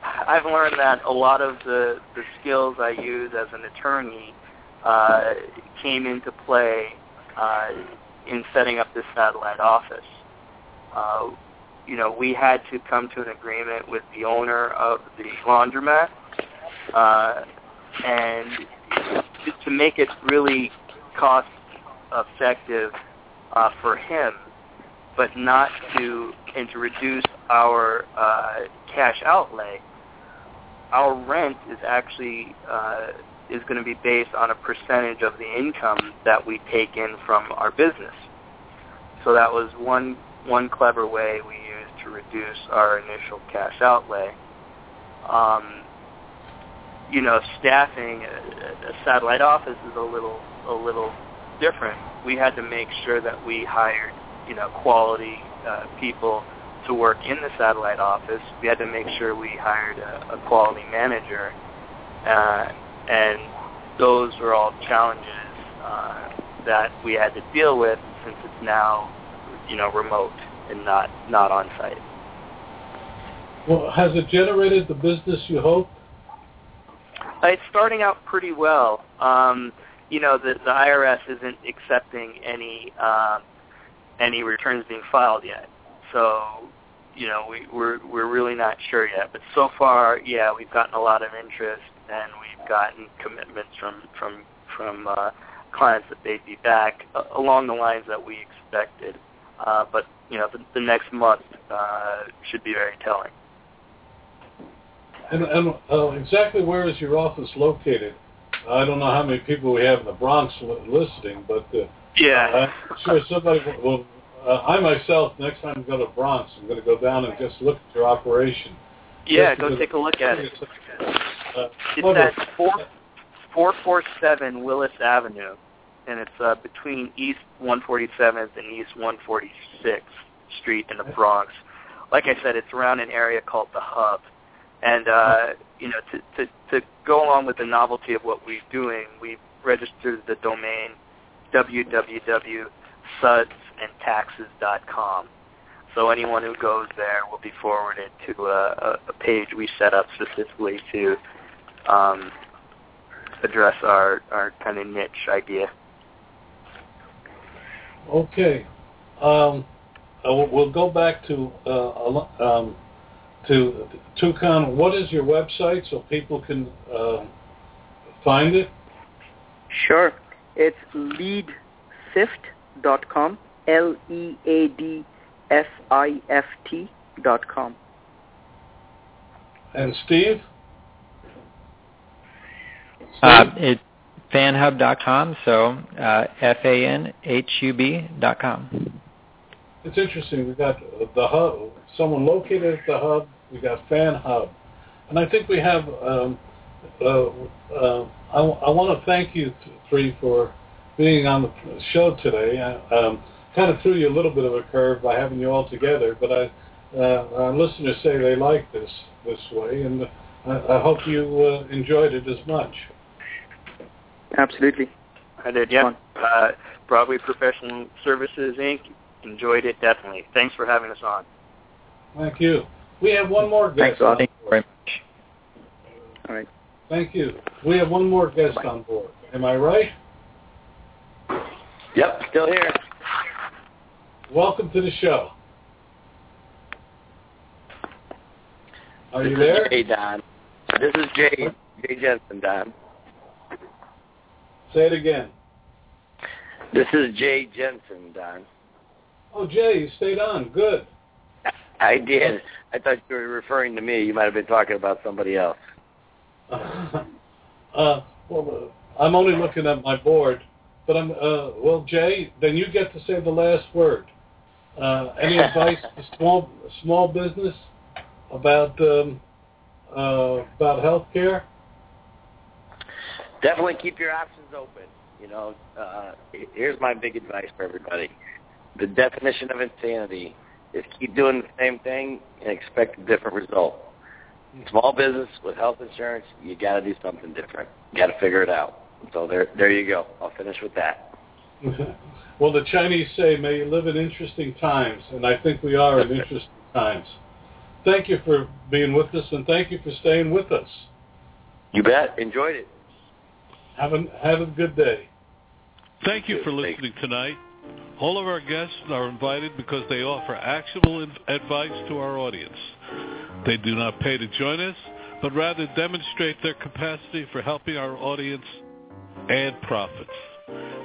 I've learned that a lot of the the skills I use as an attorney uh, came into play uh, in setting up this satellite office. Uh, you know, we had to come to an agreement with the owner of the laundromat, uh, and to, to make it really cost effective uh, for him, but not to and to reduce our uh, cash outlay. Our rent is actually uh, is going to be based on a percentage of the income that we take in from our business. So that was one one clever way we used to reduce our initial cash outlay. Um, you know, staffing a, a satellite office is a little a little different. We had to make sure that we hired, you know, quality uh, people to work in the satellite office. We had to make sure we hired a, a quality manager, uh, and those were all challenges uh, that we had to deal with since it's now, you know, remote and not not on site. Well, has it generated the business you hoped? It's starting out pretty well. Um, you know, the, the IRS isn't accepting any uh, any returns being filed yet. So, you know, we, we're we're really not sure yet. But so far, yeah, we've gotten a lot of interest, and we've gotten commitments from from from uh, clients that they'd be back uh, along the lines that we expected. Uh, but you know, the, the next month uh, should be very telling. And, and uh, exactly where is your office located? I don't know how many people we have in the Bronx listening, but uh, yeah, I'm sure somebody will. Uh, I myself, next time I go to Bronx, I'm going to go down and just look at your operation. Yeah, go take a look at it. Uh, it's at four four four seven Willis Avenue, and it's uh, between East 147th and East 146th Street in the Bronx. Like I said, it's around an area called the Hub. And uh, you know, to, to to go along with the novelty of what we're doing, we've registered the domain www.sudsandtaxes.com. So anyone who goes there will be forwarded to a, a page we set up specifically to um, address our, our kind of niche idea. Okay. Um, we'll go back to uh, um, to Tukan. What is your website so people can uh, find it? Sure. It's leadsift.com. L-E-A-D-S-I-F-T dot com. And Steve? Uh, it's fanhub.com, so uh, F-A-N-H-U-B dot com. It's interesting. We got the hub, someone located at the hub, we got FanHub, and I think we have. Um, uh, uh, I, I want to thank you three for being on the show today. I um, kind of threw you a little bit of a curve by having you all together, but I, uh, our listeners say they like this this way, and I, I hope you uh, enjoyed it as much. Absolutely. I did, yeah. Uh, Broadway Professional Services Inc. Enjoyed it definitely. Thanks for having us on. Thank you. We have one more guest. Thanks, on Thank you very much. All right. Thank you. We have one more guest Bye. on board. Am I right? Yep, still here. Welcome to the show. Are this you there? Hey, Don. This is Jay, Jay Jensen, Don. Say it again. This is Jay Jensen, Don. Oh, Jay, you stayed on. Good. I did. I thought you were referring to me. You might have been talking about somebody else. uh, well, uh, I'm only looking at my board, but I'm uh, well, Jay. Then you get to say the last word. Uh, any advice to small small business about um, uh, about healthcare? Definitely keep your options open. You know, uh, here's my big advice for everybody: the definition of insanity is keep doing the same thing and expect a different result. Small business with health insurance, you got to do something different. You got to figure it out. So there, there you go. I'll finish with that. well, the Chinese say, "May you live in interesting times," and I think we are in interesting times. Thank you for being with us, and thank you for staying with us. You bet. Enjoyed it. Have a have a good day. Thank you for listening tonight. All of our guests are invited because they offer actionable advice to our audience. They do not pay to join us, but rather demonstrate their capacity for helping our audience add profits.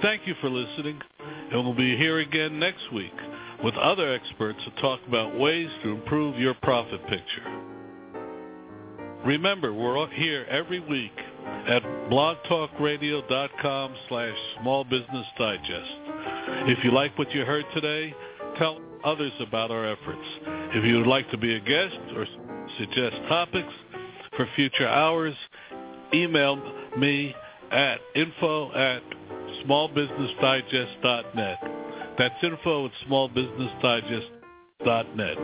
Thank you for listening, and we'll be here again next week with other experts to talk about ways to improve your profit picture. Remember, we're here every week at blogtalkradio.com slash small business digest. If you like what you heard today, tell others about our efforts. If you would like to be a guest or suggest topics for future hours, email me at info at smallbusinessdigest.net. That's info at smallbusinessdigest.net.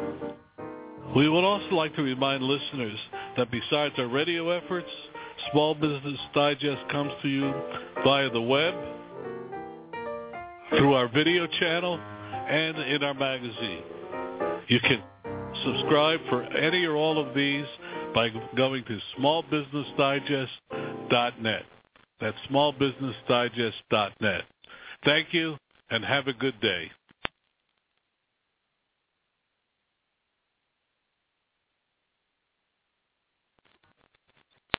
We would also like to remind listeners that besides our radio efforts, Small Business Digest comes to you via the web, through our video channel, and in our magazine. You can subscribe for any or all of these by going to smallbusinessdigest.net. That's smallbusinessdigest.net. Thank you and have a good day.